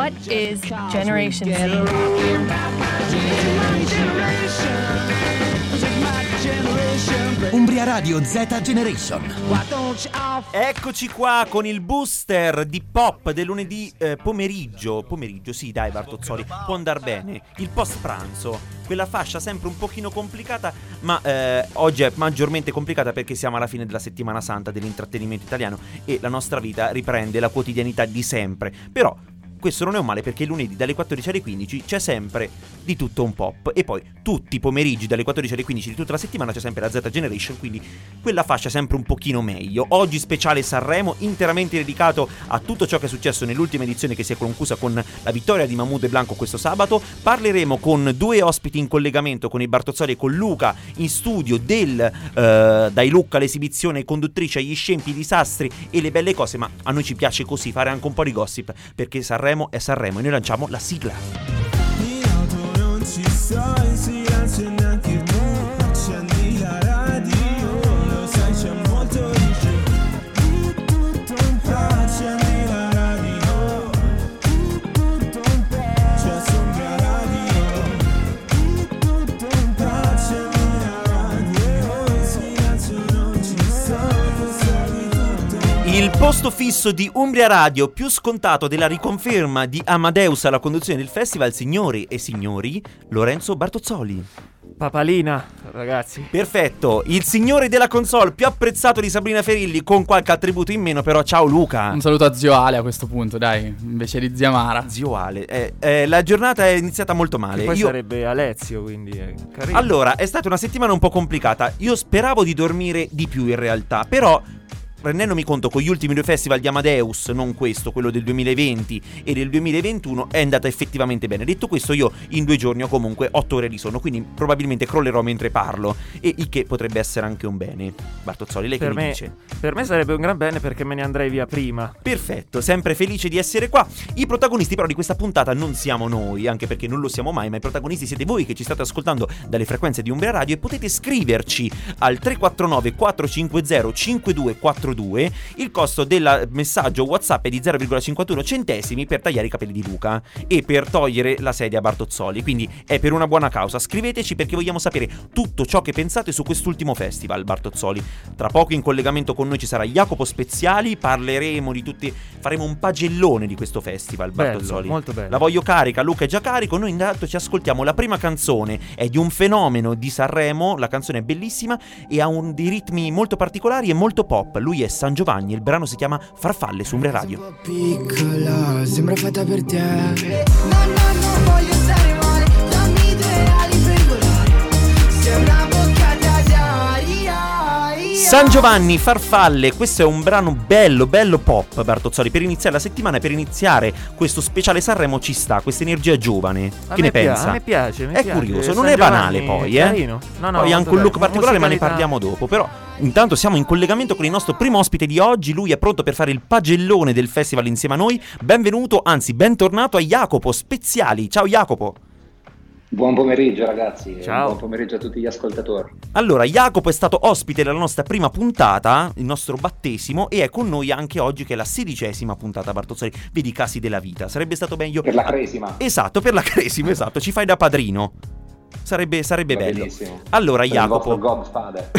What is Generation Z? Umbria Radio Z Generation. Eccoci qua con il booster di pop del lunedì eh, pomeriggio. Pomeriggio, sì, dai, Bartozzoli, può andare bene. Il post pranzo, quella fascia sempre un pochino complicata, ma eh, oggi è maggiormente complicata perché siamo alla fine della settimana santa dell'intrattenimento italiano e la nostra vita riprende la quotidianità di sempre. Però questo non è un male perché lunedì dalle 14 alle 15 c'è sempre di tutto un pop e poi tutti i pomeriggi dalle 14 alle 15 di tutta la settimana c'è sempre la Z Generation, quindi quella fascia sempre un pochino meglio. Oggi speciale Sanremo interamente dedicato a tutto ciò che è successo nell'ultima edizione che si è conclusa con la vittoria di Mahmoud e Blanco questo sabato. Parleremo con due ospiti in collegamento con i Bartozzoli e con Luca in studio del eh, dai look all'esibizione conduttrice agli scempi, i disastri e le belle cose, ma a noi ci piace così fare anche un po' di gossip perché Sanremo Sanremo è Sanremo e noi lanciamo la sigla. Il posto fisso di Umbria Radio più scontato della riconferma di Amadeus alla conduzione del festival, signori e signori, Lorenzo Bartozzoli. Papalina, ragazzi. Perfetto, il signore della console più apprezzato di Sabrina Ferilli con qualche attributo in meno, però ciao Luca. Un saluto a zio Ale a questo punto, dai, invece di zia Mara. Zio Ale, eh, eh, la giornata è iniziata molto Che male. poi Io- sarebbe Alezio, quindi è carino. Allora, è stata una settimana un po' complicata. Io speravo di dormire di più in realtà, però rendendomi conto con gli ultimi due festival di Amadeus, non questo, quello del 2020 e del 2021, è andata effettivamente bene. Detto questo, io in due giorni ho comunque 8 ore di sonno, quindi probabilmente crollerò mentre parlo, e il che potrebbe essere anche un bene. Bartozzoli, lei per che mi me, dice? per me sarebbe un gran bene perché me ne andrei via prima. Perfetto, sempre felice di essere qua. I protagonisti però di questa puntata non siamo noi, anche perché non lo siamo mai, ma i protagonisti siete voi che ci state ascoltando dalle frequenze di Umbria Radio e potete scriverci al 349 450 5242. Il costo del messaggio WhatsApp è di 0,51 centesimi per tagliare i capelli di Luca e per togliere la sedia a Bartozzoli. Quindi è per una buona causa. Scriveteci perché vogliamo sapere tutto ciò che pensate su quest'ultimo festival, Bartozzoli. Tra poco in collegamento con noi ci sarà Jacopo Speziali, parleremo di tutti, faremo un pagellone di questo festival, Bello, Bartozzoli. molto bello. La voglio carica, Luca è già carico, noi intanto ci ascoltiamo la prima canzone, è di un fenomeno di Sanremo, la canzone è bellissima e ha un- dei ritmi molto particolari e molto pop. Lui è San Giovanni, il brano si chiama Farfalle su Umbria Radio. Piccola, sembra fatta per te No, no, non San Giovanni, Farfalle, questo è un brano bello, bello pop, Bartozzoli. Per iniziare la settimana, per iniziare questo speciale Sanremo ci sta, questa energia giovane. A che ne pia- pensa? A me piace, mi È piace. curioso, San non è banale Giovanni poi, è eh. No, no, poi molto anche un bello. look particolare, ma ne parliamo dopo. Però intanto siamo in collegamento con il nostro primo ospite di oggi. Lui è pronto per fare il pagellone del festival insieme a noi. Benvenuto, anzi, bentornato a Jacopo Speziali. Ciao Jacopo. Buon pomeriggio ragazzi, Ciao. buon pomeriggio a tutti gli ascoltatori. Allora, Jacopo è stato ospite della nostra prima puntata, il nostro battesimo, e è con noi anche oggi che è la sedicesima puntata Bartozzoli. Vedi i casi della vita. Sarebbe stato meglio. Per la cresima. Esatto, per la cresima, esatto. Ci fai da padrino. Sarebbe, sarebbe bello. benissimo. Allora, Sono Jacopo. Godfather.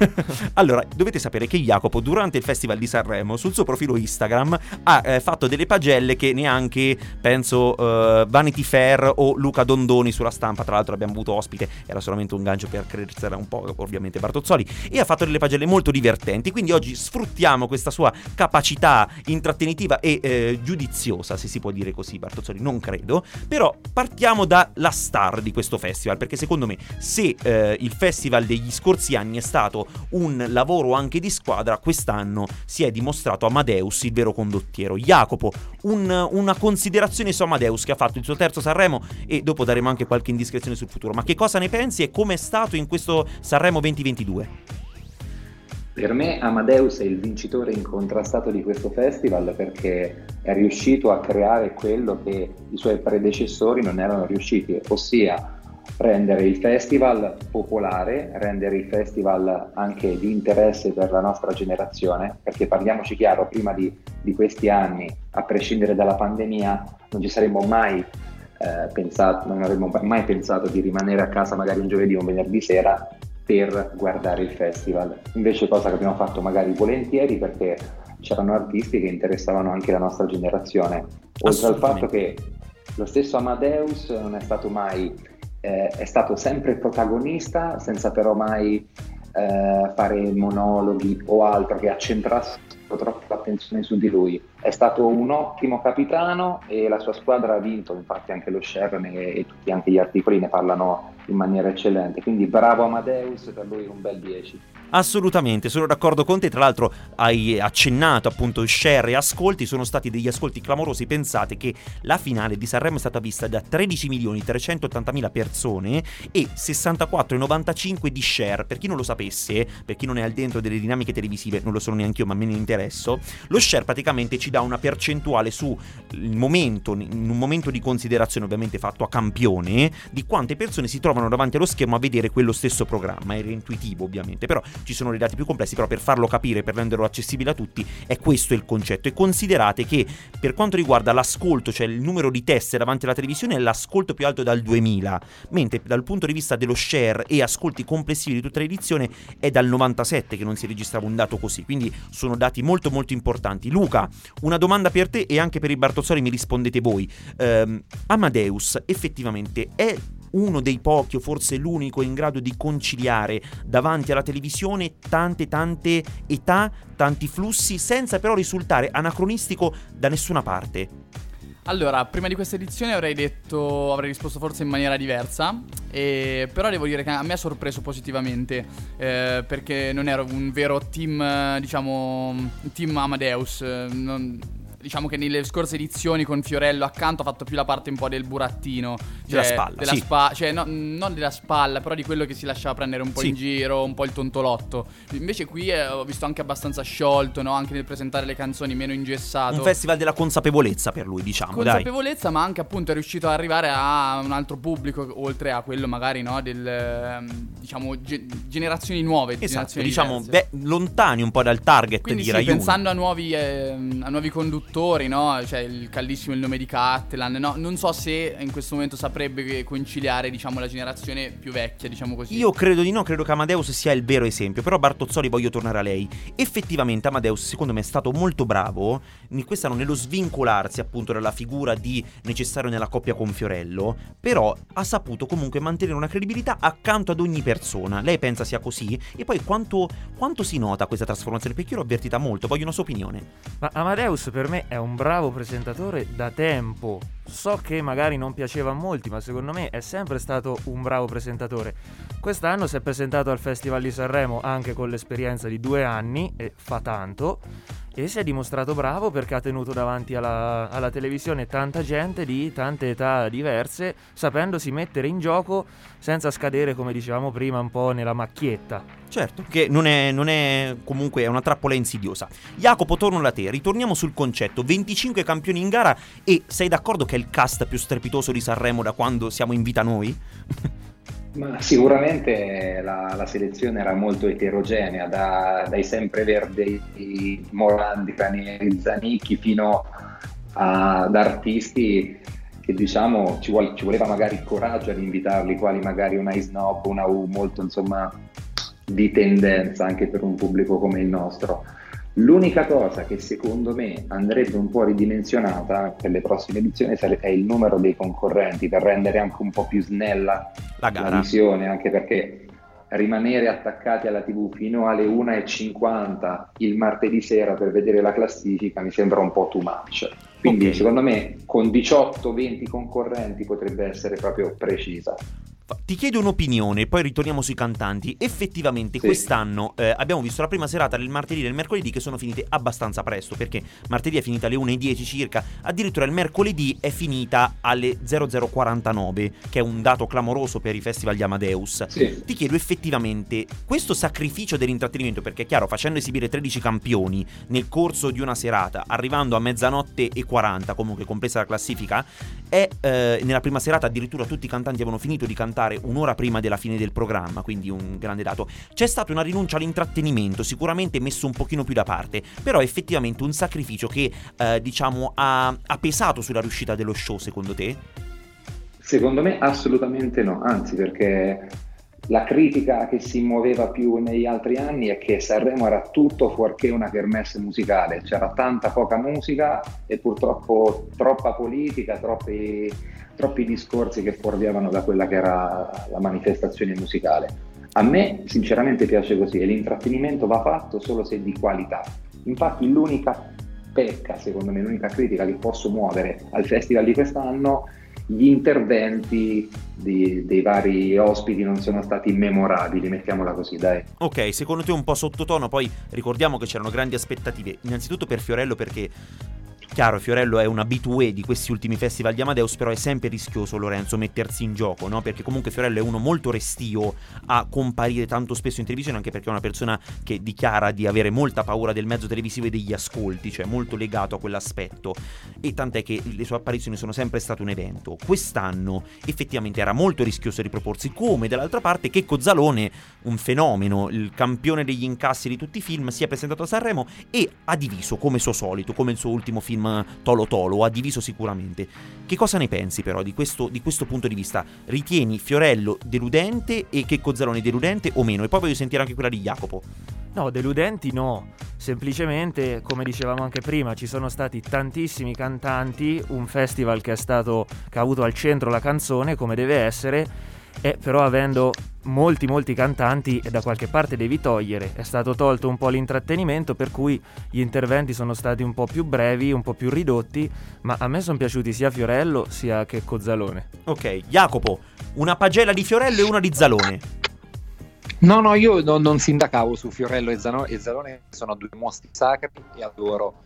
allora, dovete sapere che Jacopo, durante il Festival di Sanremo, sul suo profilo Instagram, ha eh, fatto delle pagelle che neanche, penso, eh, Vanity Fair o Luca Dondoni sulla stampa, tra l'altro abbiamo avuto ospite, era solamente un gancio per credersela un po', ovviamente Bartozzoli, e ha fatto delle pagelle molto divertenti, quindi oggi sfruttiamo questa sua capacità intrattenitiva e eh, giudiziosa, se si può dire così, Bartozzoli, non credo, però partiamo dalla star di questo festival, perché secondo me se eh, il festival degli scorsi anni è stato un lavoro anche di squadra, quest'anno si è dimostrato Amadeus il vero condottiero. Jacopo, un- una considerazione su Amadeus che ha fatto il suo terzo Sanremo e dopo daremo anche qualche indiscrezione sul futuro, ma che cosa ne pensi e come è stato in questo Sanremo 2022? per me Amadeus è il vincitore incontrastato di questo festival perché è riuscito a creare quello che i suoi predecessori non erano riusciti, ossia rendere il festival popolare, rendere il festival anche di interesse per la nostra generazione, perché parliamoci chiaro, prima di, di questi anni, a prescindere dalla pandemia, non ci saremmo mai eh, pensato, non avremmo mai pensato di rimanere a casa magari un giovedì o un venerdì sera per guardare il festival. Invece cosa che abbiamo fatto magari volentieri perché c'erano artisti che interessavano anche la nostra generazione. Oltre al fatto che lo stesso Amadeus non è stato mai, eh, è stato sempre protagonista senza però mai eh, fare monologhi o altro che accentrasse troppo l'attenzione su di lui. È stato un ottimo capitano e la sua squadra ha vinto, infatti anche lo Sharon e, tutti anche gli articoli ne parlano in maniera eccellente. Quindi bravo Amadeus, per lui un bel 10. Assolutamente, sono d'accordo con te. Tra l'altro, hai accennato appunto share e ascolti. Sono stati degli ascolti clamorosi. Pensate che la finale di Sanremo è stata vista da 13 milioni 380 mila persone e 64,95 di share. Per chi non lo sapesse, per chi non è al dentro delle dinamiche televisive, non lo sono neanche io, ma me ne interesso. Lo share praticamente ci dà una percentuale su il momento, in un momento di considerazione, ovviamente fatto a campione, di quante persone si trovano davanti allo schermo a vedere quello stesso programma. Era intuitivo, ovviamente, però ci sono dei dati più complessi, però per farlo capire, per renderlo accessibile a tutti, è questo il concetto. E considerate che per quanto riguarda l'ascolto, cioè il numero di teste davanti alla televisione, è l'ascolto più alto dal 2000, mentre dal punto di vista dello share e ascolti complessivi di tutta l'edizione è dal 97 che non si registrava un dato così, quindi sono dati molto molto importanti. Luca, una domanda per te e anche per i Bartozzoli mi rispondete voi. Ehm, Amadeus effettivamente è uno dei pochi o forse l'unico in grado di conciliare davanti alla televisione tante tante età, tanti flussi, senza però risultare anacronistico da nessuna parte. Allora, prima di questa edizione avrei detto, avrei risposto forse in maniera diversa, e, però devo dire che a me ha sorpreso positivamente, eh, perché non ero un vero team, diciamo, team Amadeus, non, diciamo che nelle scorse edizioni con Fiorello accanto ha fatto più la parte un po' del burattino. Della cioè, spalla, della sì. spa- cioè no- non della spalla, però di quello che si lasciava prendere un po' Sì. in giro, un po' il tontolotto. Invece qui eh, ho visto anche abbastanza sciolto, no? Anche nel presentare le canzoni meno ingessato. Un festival della consapevolezza per lui, diciamo, dai. Consapevolezza, ma anche appunto è riuscito ad arrivare a un altro pubblico, oltre a quello magari, no? Del ehm, diciamo ge- generazioni nuove. Esatto, generazioni diciamo, beh, lontani un po' dal target Quindi di sì, Rai pensando a nuovi, ehm, a nuovi conduttori, no? Cioè il caldissimo il nome di Cattelan, no? Non so se in questo momento saprebbe conciliare, diciamo, la generazione più vecchia, diciamo così. Io credo di no, credo che Amadeus sia il vero esempio. Però Bartozzoli voglio tornare a lei. Effettivamente Amadeus secondo me è stato molto bravo in quest'anno nello svincolarsi appunto dalla figura di necessario nella coppia con Fiorello, però ha saputo comunque mantenere una credibilità accanto ad ogni persona. Lei pensa sia così? E poi quanto, quanto si nota questa trasformazione? Perché io l'ho avvertita molto, voglio una sua opinione. Ma Amadeus per me è un bravo presentatore da tempo. So che magari non piaceva a molti, ma secondo me è sempre stato un bravo presentatore. Quest'anno si è presentato al Festival di Sanremo anche con l'esperienza di due anni e fa tanto. E si è dimostrato bravo perché ha tenuto davanti alla, alla televisione tanta gente di tante età diverse, sapendosi mettere in gioco senza scadere, come dicevamo prima, un po' nella macchietta. Certo, che non è, non è comunque è una trappola insidiosa. Jacopo, torno da te, ritorniamo sul concetto. 25 campioni in gara e sei d'accordo che è il cast più strepitoso di Sanremo da quando siamo in vita noi? Ma sicuramente la, la selezione era molto eterogenea, da- dai sempreverdi Morandi, Ranieri, Zanicchi fino ad artisti che diciamo ci, vuol- ci voleva magari il coraggio ad invitarli, quali magari una Isnob, una U molto insomma di tendenza anche per un pubblico come il nostro. L'unica cosa che secondo me andrebbe un po' ridimensionata per le prossime edizioni è il numero dei concorrenti per rendere anche un po' più snella La la visione, anche perché rimanere attaccati alla TV fino alle 1.50 il martedì sera per vedere la classifica mi sembra un po' too much. Quindi Ok. secondo me con 18-20 concorrenti potrebbe essere proprio precisa. Ti chiedo un'opinione, poi ritorniamo sui cantanti. Effettivamente Sì. quest'anno eh, abbiamo visto la prima serata del martedì e del mercoledì che sono finite abbastanza presto, perché martedì è finita alle 1.10 circa, addirittura il mercoledì è finita alle 0049, che è un dato clamoroso per i festival di Amadeus. Sì. Ti chiedo effettivamente questo sacrificio dell'intrattenimento, perché è chiaro, facendo esibire 13 campioni nel corso di una serata, arrivando a mezzanotte e 40, comunque compresa la classifica, è eh, nella prima serata addirittura tutti i cantanti avevano finito di cantare ascoltare un'ora prima della fine del programma, quindi un grande dato. C'è stata una rinuncia all'intrattenimento, sicuramente messo un pochino più da parte, però effettivamente un sacrificio che eh, diciamo ha, ha pesato sulla riuscita dello show, secondo te? Secondo me assolutamente no, anzi perché la critica che si muoveva più negli altri anni è che Sanremo era tutto fuorché una kermesse musicale, c'era tanta poca musica e purtroppo troppa politica, troppi, troppi discorsi che fuorviavano da quella che era la manifestazione musicale. A me sinceramente piace così e l'intrattenimento va fatto solo se di qualità. Infatti l'unica pecca, secondo me, l'unica critica che posso muovere al festival di quest'anno gli interventi di- dei vari ospiti non sono stati memorabili, mettiamola così, dai. Ok, secondo te un po' sottotono, poi ricordiamo che c'erano grandi aspettative, innanzitutto per Fiorello perché Chiaro, Fiorello è un abitué di questi ultimi festival di Amadeus, però è sempre rischioso Lorenzo mettersi in gioco, no? Perché comunque Fiorello è uno molto restio a comparire tanto spesso in televisione, anche perché è una persona che dichiara di avere molta paura del mezzo televisivo e degli ascolti, cioè molto legato a quell'aspetto. E tant'è che le sue apparizioni sono sempre state un evento. Quest'anno effettivamente era molto rischioso riproporsi, come dall'altra parte Checco Zalone, un fenomeno, il campione degli incassi di tutti i film, si è presentato a Sanremo e ha diviso come suo solito, come il suo ultimo film Tolo Tolo, ha diviso sicuramente. Che cosa ne pensi però di questo, di questo punto di vista? Ritieni Fiorello deludente e Checco Zalone deludente o meno? E poi voglio sentire anche quella di Jacopo. No, deludenti no, semplicemente come dicevamo anche prima ci sono stati tantissimi cantanti, un festival che, è stato, che ha avuto al centro la canzone come deve essere e però avendo molti molti cantanti da qualche parte devi togliere, è stato tolto un po' l'intrattenimento per cui gli interventi sono stati un po' più brevi, un po' più ridotti, ma a me sono piaciuti sia Fiorello sia che Cozzalone. Ok, Jacopo, una pagella di Fiorello e una di Zalone. No, no, io non, non sindacavo su Fiorello e Zano- e Zalone, sono due mostri sacri e adoro,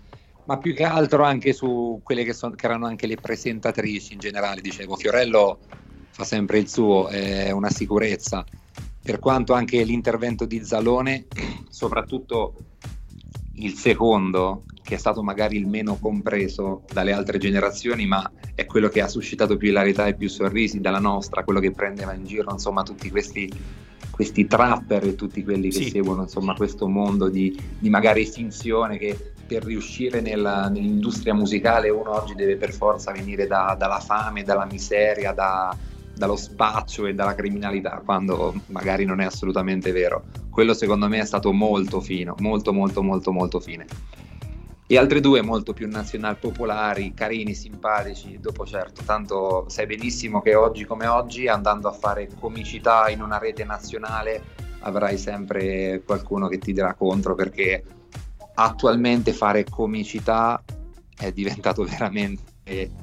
ma più che altro anche su quelle che, son- che erano anche le presentatrici in generale, dicevo, Fiorello fa sempre il suo, è una sicurezza, per quanto anche l'intervento di Zalone, soprattutto il secondo, che è stato magari il meno compreso dalle altre generazioni, ma è quello che ha suscitato più ilarità e più sorrisi dalla nostra, quello che prendeva in giro, insomma, tutti questi, questi trapper e tutti quelli che Sì. seguono, insomma, questo mondo di, di magari finzione che per riuscire nella- nell'industria musicale uno oggi deve per forza venire da- dalla fame, dalla miseria, da- dallo spaccio e dalla criminalità, quando magari non è assolutamente vero. Quello secondo me è stato molto fino, molto molto molto molto fine. E altre due molto più nazional popolari, carini, simpatici, dopo certo, tanto sai benissimo che oggi come oggi andando a fare comicità in una rete nazionale avrai sempre qualcuno che ti dirà contro perché attualmente fare comicità è diventato veramente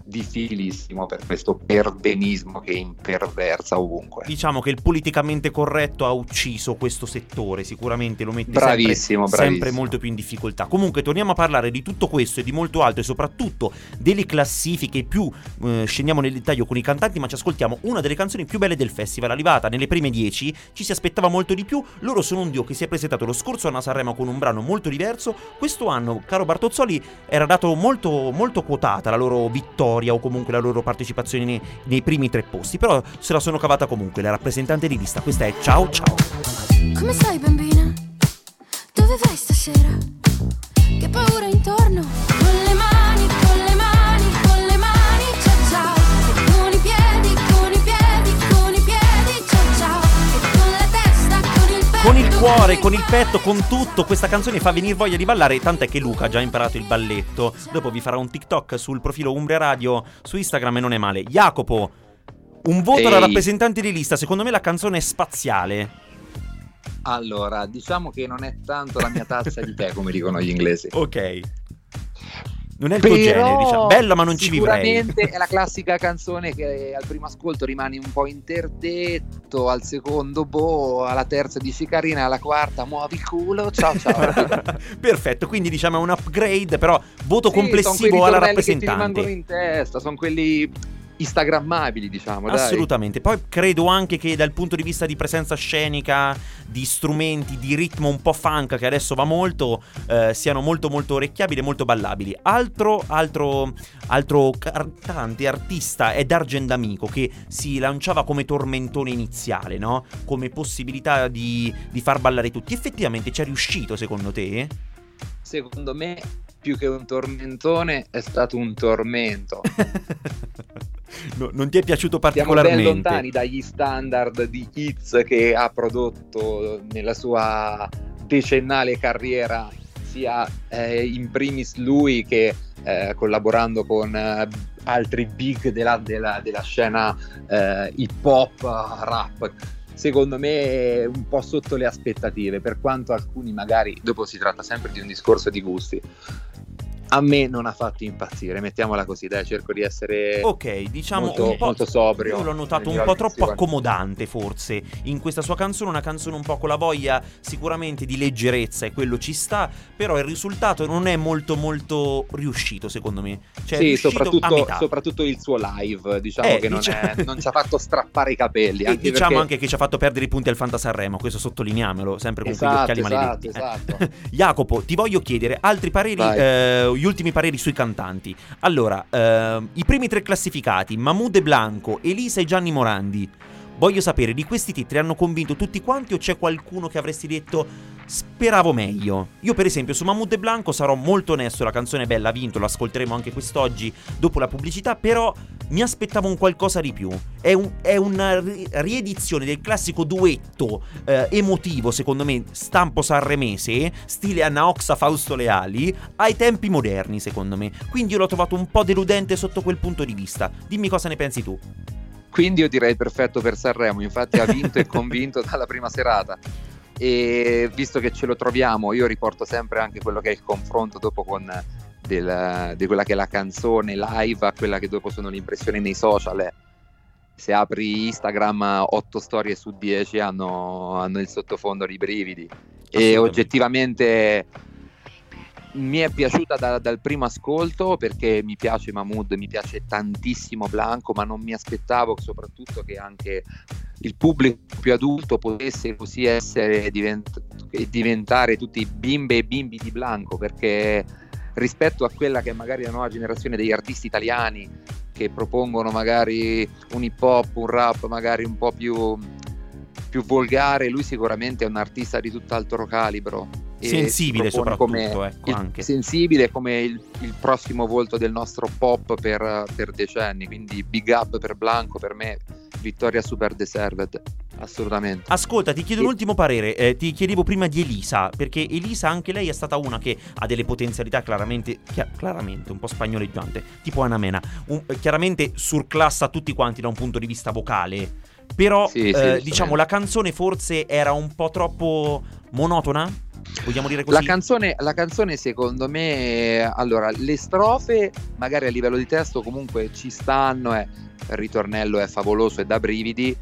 difficilissimo per questo perbenismo che imperversa ovunque. Diciamo che il politicamente corretto ha ucciso questo settore, sicuramente lo mette Bravissimo, sempre, bravissimo. sempre molto più in difficoltà. Comunque torniamo a parlare di tutto questo e di molto altro e soprattutto delle classifiche più eh, scendiamo nel dettaglio con i cantanti, ma ci ascoltiamo una delle canzoni più belle del festival, arrivata nelle prime 10, ci si aspettava molto di più. Loro sono un duo che si è presentato lo scorso anno a Sanremo con un brano molto diverso. Questo anno, caro Bartozzoli, era dato molto, molto quotata la loro vittoria o comunque la loro partecipazione nei, nei primi tre posti, però se la sono cavata comunque la rappresentante di lista. Questa è Ciao Ciao. Come stai bambina? Dove vai stasera? Che paura intorno? Cuore, con il petto, con tutto, questa canzone fa venire voglia di ballare, tant'è che Luca ha già imparato il balletto. Dopo vi farà un TikTok sul profilo Umbria Radio su Instagram e non è male. Jacopo, un voto Ehi. rappresentante di lista, secondo me la canzone è spaziale. Allora, diciamo che non è tanto la mia tazza di tè, come dicono gli inglesi. Ok. Non è il tuo genere, diciamo. Bella ma non ci vivrei. Sicuramente è la classica canzone che al primo ascolto rimani un po' interdetto, al secondo boh, alla terza dici carina, alla quarta muovi il culo, ciao ciao. Perfetto, quindi diciamo è un upgrade, però voto Sì, complessivo alla ritornelli che ti rimangono rappresentante. in testa, sono quelli instagrammabili, diciamo. dai. Assolutamente. Poi credo anche che dal punto di vista di presenza scenica, di strumenti, di ritmo un po' funk che adesso va molto, eh, siano molto molto orecchiabili e molto ballabili. Altro, altro, altro cantante, artista è Dargen D'Amico che si lanciava come tormentone iniziale, no? Come possibilità di, di far ballare tutti. Effettivamente ci è riuscito secondo te? Secondo me, più che un tormentone, è stato un tormento. No, non ti è piaciuto Siamo ben particolarmente? lontani dagli standard di hits che ha prodotto nella sua decennale carriera, sia eh, in primis lui che eh, collaborando con eh, altri big della, della- della scena eh, hip hop, rap. Secondo me è un po' sotto le aspettative, per quanto alcuni magari, dopo si tratta sempre di un discorso di gusti, a me non ha fatto impazzire, mettiamola così, dai, cerco di essere Ok, diciamo molto, un po', molto sobrio. Io l'ho notato un po' troppo accomodante, forse, in questa sua canzone, una canzone un po' con la voglia sicuramente di leggerezza e quello ci sta, però il risultato non è molto molto riuscito, secondo me. Cioè, sì, soprattutto, soprattutto il suo live, diciamo Eh, che non, è- non ci ha fatto strappare i capelli. Anche diciamo perché- anche che ci ha fatto perdere i punti al Fanta Sanremo, questo sottolineiamolo, sempre con quegli Esatto, occhiali esatto, maledetti. eh. esatto. Jacopo, ti voglio chiedere altri pareri, eh, gli ultimi pareri sui cantanti. Allora, ehm, i primi tre classificati, Mahmood e Blanco, Elisa e Gianni Morandi. Voglio sapere, di questi titoli hanno convinto tutti quanti o c'è qualcuno che avresti detto speravo meglio? Io per esempio su Mahmood e Blanco sarò molto onesto, la canzone è bella, ha vinto, lo ascolteremo anche quest'oggi dopo la pubblicità, però mi aspettavo un qualcosa di più. È, un- è una ri- riedizione del classico duetto eh, emotivo, secondo me, stampo sanremese, stile Anna Oxa Fausto Leali, ai tempi moderni, secondo me. Quindi io l'ho trovato un po' deludente sotto quel punto di vista. Dimmi cosa ne pensi tu. Quindi io direi perfetto per Sanremo, infatti ha vinto e convinto dalla prima serata. E visto che ce lo troviamo, io riporto sempre anche quello che è il confronto dopo con del- di quella che è la canzone live a quella che dopo sono le impressioni nei social. eh. Se apri Instagram, 8 storie su 10 hanno, hanno il sottofondo di brividi. E oggettivamente mi è piaciuta da- dal primo ascolto perché mi piace Mahmood, mi piace tantissimo Blanco, ma non mi aspettavo soprattutto che anche il pubblico più adulto potesse così essere divent- diventare tutti bimbe e bimbi di Blanco perché rispetto a quella che è magari la nuova generazione degli artisti italiani che propongono magari un hip hop, un rap magari un po' più, più volgare, lui sicuramente è un artista di tutt'altro calibro. e Sensibile soprattutto, come ecco, il- anche. Sensibile come il, il prossimo volto del nostro pop per, per decenni, quindi big up per Blanco, per me vittoria super deserved, assolutamente. Ascolta, ti chiedo Sì. un ultimo parere. eh, ti chiedevo prima di Elisa, perché Elisa anche lei è stata una che ha delle potenzialità chiaramente, chia- chiaramente un po' spagnoleggiante, tipo Anna Mena, un- chiaramente surclassa tutti quanti da un punto di vista vocale. Però, Sì, eh, diciamo, la canzone forse era un po' troppo monotona? Vogliamo dire così? La canzone, la canzone secondo me, allora, le strofe magari a livello di testo comunque ci stanno, eh, il ritornello è favoloso e da brividi,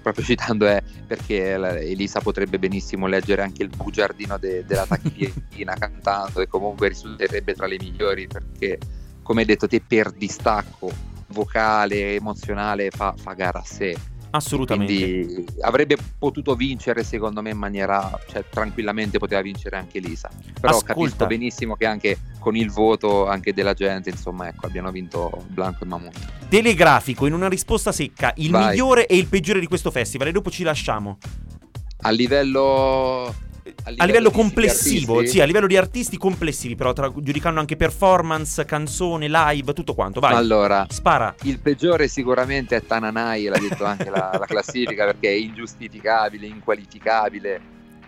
proprio citando è perché la- Elisa potrebbe benissimo leggere anche il bugiardino de- della tacchina cantando e comunque risulterebbe tra le migliori perché come hai detto te per distacco vocale, emozionale fa, fa gara a sé. Assolutamente. Quindi avrebbe potuto vincere secondo me in maniera, cioè tranquillamente poteva vincere anche Elisa. Però Ascolta. capisco benissimo che anche con il voto anche della gente, insomma, ecco, abbiano vinto Blanco e Mamut. Telegrafico, in una risposta secca, il Vai. migliore e il peggiore di questo festival. E dopo ci lasciamo. A livello A livello di- di complessivo, sì, a livello di artisti complessivi, però, tra- giudicando anche performance, canzone, live, tutto quanto. Vai, Allora, spara. il peggiore sicuramente è Tananai, l'ha detto anche la, la classifica, perché è ingiustificabile, inqualificabile,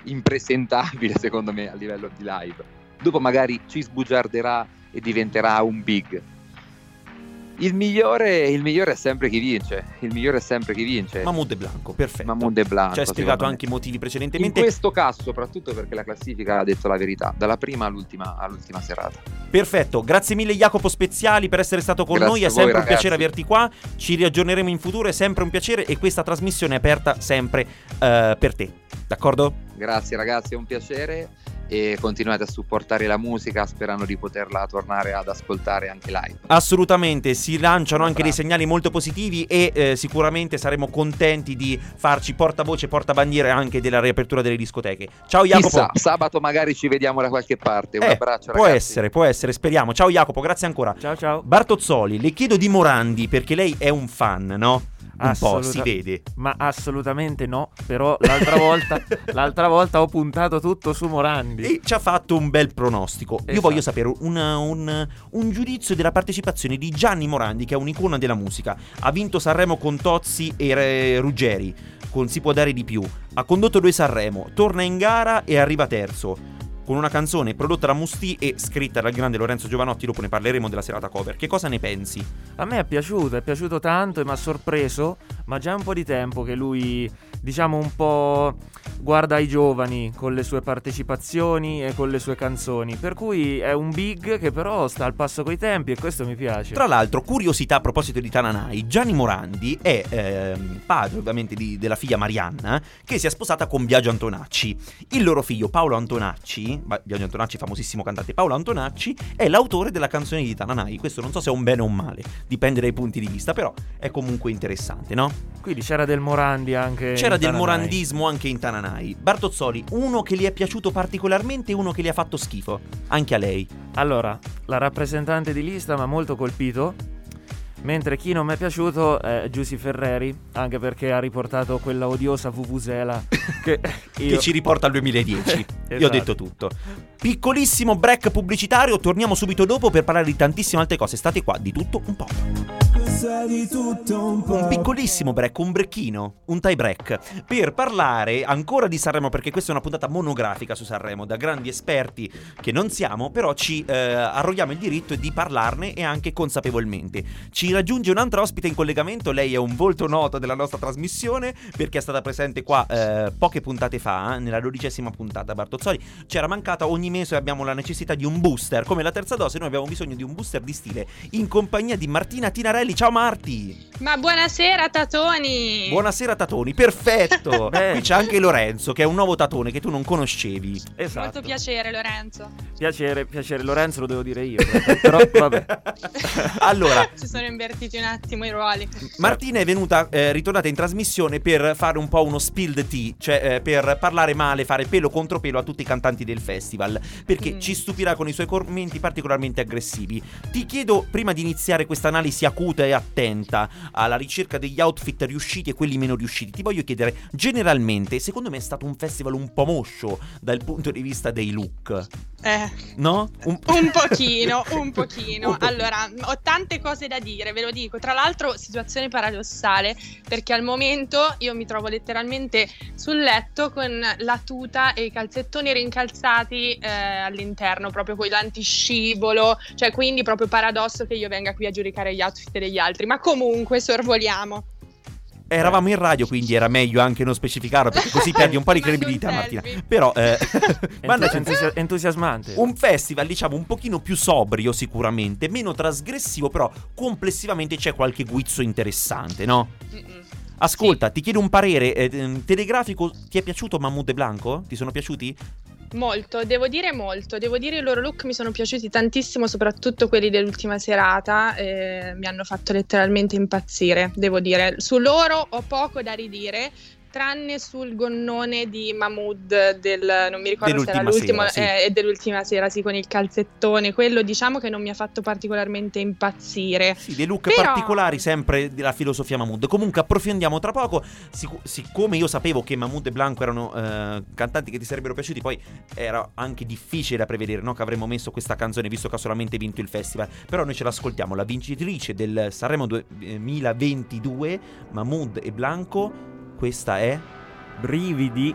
impresentabile secondo me a livello di live. Dopo magari ci sbugiarderà e diventerà un big. Il migliore, il migliore è sempre chi vince. Il migliore è sempre chi vince. Mahmood e Blanco, perfetto. Mahmood e Blanco. Ci hai spiegato anche i motivi In precedentemente. questo caso, soprattutto perché la classifica ha detto la verità, dalla prima all'ultima, all'ultima serata. Perfetto, grazie mille Jacopo Speziali per essere stato con Grazie noi, è a voi, sempre un ragazzi. piacere averti qua, ci riaggiorneremo in futuro, è sempre un piacere e questa trasmissione è aperta sempre eh, per te, d'accordo? Grazie ragazzi, è un piacere e continuate a supportare la musica sperando di poterla tornare ad ascoltare anche live. Assolutamente, si lanciano anche dei segnali molto positivi e eh, sicuramente saremo contenti di farci portavoce, portabandiere anche della riapertura delle discoteche. Ciao Jacopo. Chissà, sabato magari ci vediamo da qualche parte. Un Eh, abbraccio può ragazzi. essere, può essere, speriamo. Ciao Jacopo, grazie ancora. Ciao ciao. Bartozzoli, le chiedo di Morandi perché lei è un fan, no? Un po', Assoluta- si vede. Ma assolutamente no. Però l'altra volta, l'altra volta ho puntato tutto su Morandi. E ci ha fatto un bel pronostico. Io Esatto. voglio sapere un, un- un giudizio della partecipazione di Gianni Morandi, che è un'icona della musica. Ha vinto Sanremo con Tozzi e eh, Ruggeri, con Si può dare di più. Ha condotto due Sanremo, torna in gara e arriva terzo. Con una canzone prodotta da Musti e scritta dal grande Lorenzo Giovanotti, dopo ne parleremo della serata cover. Che cosa ne pensi? A me è piaciuto, è piaciuto tanto e mi ha sorpreso, ma già è un po' di tempo che lui, diciamo, un po' guarda i giovani con le sue partecipazioni e con le sue canzoni. Per cui è un big che però sta al passo coi tempi e questo mi piace. Tra l'altro, curiosità a proposito di Tananai, Gianni Morandi è ehm, padre ovviamente di- della figlia Marianna che si è sposata con Biagio Antonacci. Il loro figlio Paolo Antonacci, Biagio Antonacci famosissimo cantante Paolo Antonacci, è l'autore della canzone di Tananai. Questo non so se è un bene o un male, dipende dai punti di vista, però è comunque interessante, no? Quindi c'era del Morandi anche. C'era in del morandismo anche in Tananai. Bartozzoli, uno che le è piaciuto particolarmente e uno che le ha fatto schifo, anche a lei. Allora, la rappresentante di lista mi ha molto colpito. Mentre chi non mi è piaciuto è Giusy Ferreri, anche perché ha riportato quella odiosa Vuvuzela che, io- che ci riporta al 2010. Io ho Esatto. detto tutto. Piccolissimo break pubblicitario, torniamo subito dopo per parlare di tantissime altre cose. State qua, di tutto un po'. Questa di tutto un po'. Un piccolissimo break, un brecchino, un tie break, per parlare ancora di Sanremo, perché questa è una puntata monografica su Sanremo, da grandi esperti che non siamo, però ci eh, arrogliamo il diritto di parlarne e anche consapevolmente. Ci raggiunge un'altra ospite in collegamento, lei è un volto noto della nostra trasmissione, perché è stata presente qua eh, poche puntate fa, eh, nella dodicesima puntata Bartozzoli. C'era mancata ogni mese abbiamo la necessità di un booster, come la terza dose noi abbiamo bisogno di un booster di stile, in compagnia di Martina Tinarelli. Ciao Marti! Ma buonasera Tatoni! Buonasera Tatoni, perfetto! Beh. Qui c'è anche Lorenzo che è un nuovo Tatone che tu non conoscevi. Esatto. Molto piacere Lorenzo. Piacere, piacere Lorenzo lo devo dire io. Però vabbè. allora, Si sono invertiti un attimo i ruoli. Martina è venuta, eh, ritornata in trasmissione per fare un po' uno spill the tea, cioè eh, per parlare male, fare pelo contro pelo a tutti i cantanti del festival, perché Mm. ci stupirà con i suoi commenti particolarmente aggressivi. Ti chiedo, prima di iniziare questa analisi acuta e attenta alla ricerca degli outfit riusciti e quelli meno riusciti, ti voglio chiedere, generalmente, secondo me è stato un festival un po' moscio dal punto di vista dei look, Eh, no? Un, un pochino, un pochino. Un po'. Allora, ho tante cose da dire, ve lo dico. Tra l'altro, situazione paradossale, perché al momento io mi trovo letteralmente sul letto con la tuta e i calzettoni rincalzati eh, all'interno, proprio con l'antiscivolo. Cioè, quindi proprio paradosso che io venga qui a giudicare gli outfit degli altri. Ma comunque, sorvoliamo. Eravamo in radio, quindi era meglio anche non specificarlo, perché così perdi un po' di credibilità, Martina. Però, eh, mandaci un Entusi- entusiasmante. Un festival, diciamo, un pochino più sobrio sicuramente, meno trasgressivo, però complessivamente c'è qualche guizzo interessante, no? Mm-mm. Ascolta, ti chiedo un parere eh, ehm, telegrafico, ti è piaciuto Mahmood e Blanco? Ti sono piaciuti? Molto, devo dire molto, devo dire i loro look mi sono piaciuti tantissimo, soprattutto quelli dell'ultima serata, eh, mi hanno fatto letteralmente impazzire, devo dire. Su loro ho poco da ridire, tranne sul gonnone di Mahmood del, non mi ricordo se era l'ultimo, sì. eh, dell'ultima sera, sì, con il calzettone, quello diciamo che non mi ha fatto particolarmente impazzire. Sì, dei look Però- particolari, sempre della filosofia Mahmood. Comunque approfondiamo tra poco. Sicu- siccome io sapevo che Mahmood e Blanco erano eh, cantanti che ti sarebbero piaciuti, poi era anche difficile da prevedere, no? Che avremmo messo questa canzone, visto che ha solamente vinto il festival. Però noi ce l'ascoltiamo, la vincitrice del Sanremo 2022, Mahmood e Blanco. Questa è Brividi.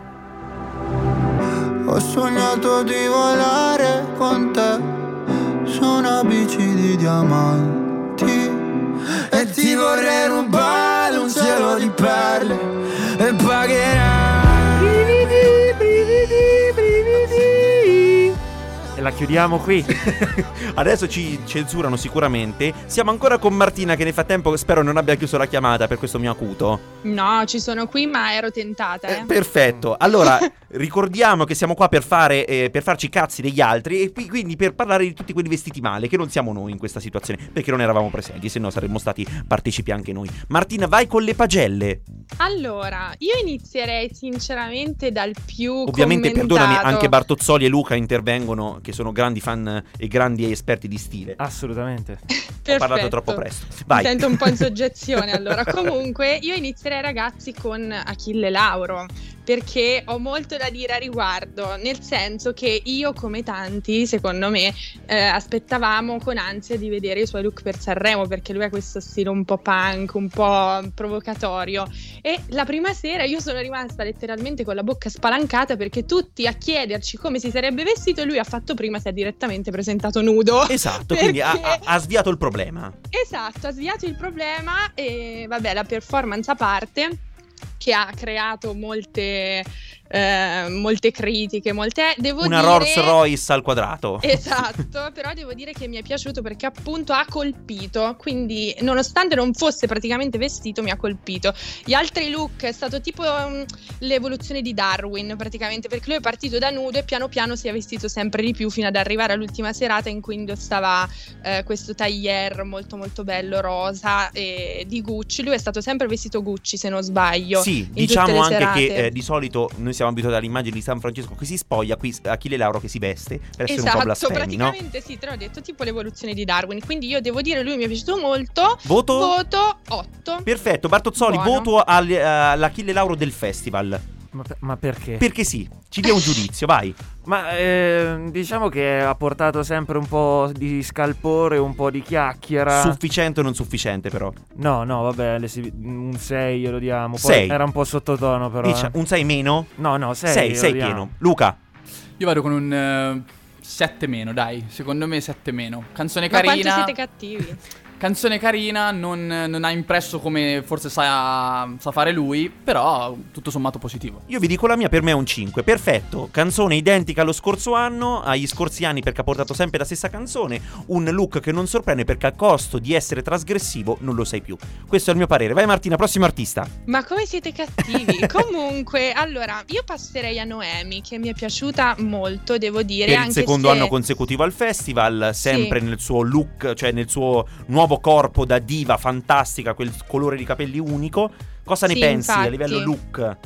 Ho sognato di volare con te su una bici di diamanti e ti vorrei rubare un cielo di perle e pagherai. La chiudiamo qui. Adesso ci censurano sicuramente. Siamo ancora con Martina che nel frattempo spero non abbia chiuso la chiamata per questo mio acuto. No, ci sono qui ma ero tentata. Eh, Eh. perfetto. Allora, ricordiamo che siamo qua per, fare, eh, per farci i cazzi degli altri e qui- quindi per parlare di tutti quelli vestiti male, che non siamo noi in questa situazione, perché non eravamo presenti, se no saremmo stati partecipi anche noi. Martina, vai con le pagelle. Allora, io inizierei sinceramente dal più Ovviamente, commentato. perdonami, anche Bartozzoli e Luca intervengono, che sono grandi fan e grandi esperti di stile. Assolutamente. Ho parlato troppo presto. Mi Vai. sento un po' in soggezione allora. Comunque, io inizierei ragazzi con Achille Lauro. Perché ho molto da dire a riguardo, nel senso che io, come tanti, secondo me, eh, aspettavamo con ansia di vedere i suoi look per Sanremo, perché lui ha questo stile un po' punk, un po' provocatorio. E la prima sera io sono rimasta letteralmente con la bocca spalancata perché tutti a chiederci come si sarebbe vestito e lui ha fatto prima si è direttamente presentato nudo. Esatto, quindi ha, Perché- ha- ha sviato il problema. Esatto, ha sviato il problema e vabbè, la performance a parte che ha creato molte, eh, molte critiche, molte... Devo Una dire... Rolls Royce al quadrato. Esatto, però devo dire che mi è piaciuto perché appunto ha colpito, quindi nonostante non fosse praticamente vestito mi ha colpito. Gli altri look è stato tipo mm, l'evoluzione di Darwin praticamente perché lui è partito da nudo e piano piano si è vestito sempre di più fino ad arrivare all'ultima serata in cui indossava eh, questo tailleur molto molto bello rosa e di Gucci. Lui è stato sempre vestito Gucci se non sbaglio. Sì, diciamo anche serate. che eh, di solito noi siamo abituati all'immagine di San Francesco che si spoglia, qui Achille Lauro che si veste per essere un po' Esatto, blasfemi, no? praticamente sì, te l'ho detto, tipo l'evoluzione di Darwin. Quindi io devo dire, lui mi è piaciuto molto. Voto? Voto 8. Perfetto, Bartozzoli, Buono. voto eh, all'Achille Lauro del festival. Ma, ma perché? Perché sì, ci dia un giudizio, vai. Ma eh, diciamo che ha portato sempre un po' di scalpore, un po' di chiacchiera. Sufficiente o non sufficiente però? no, no, vabbè, un 6 glielo diamo. Poi Sei. era un po' sottotono però. Dicia- eh. un 6 meno? No, no, 6. 6, 6 pieno. Luca, Io vado con un 7 meno, dai. Secondo me 7 meno. Canzone Ma quanto carina. siete cattivi? Canzone carina, non, non ha impresso come forse sa, sa fare lui, però tutto sommato positivo. io vi dico la mia, per me è un 5. Perfetto, canzone identica allo scorso anno, agli scorsi anni perché ha portato sempre la stessa canzone, un look che non sorprende perché a costo di essere trasgressivo non lo sai più. Questo è il mio parere. Vai Martina, prossimo artista. Ma come siete cattivi? Comunque, allora, io passerei a Noemi, che mi è piaciuta molto, devo dire. per il secondo se... anno consecutivo al festival, sempre nel suo look, cioè nel suo nuovo corpo da diva fantastica, quel colore di capelli unico. Cosa ne Sì, pensi a infatti. livello look?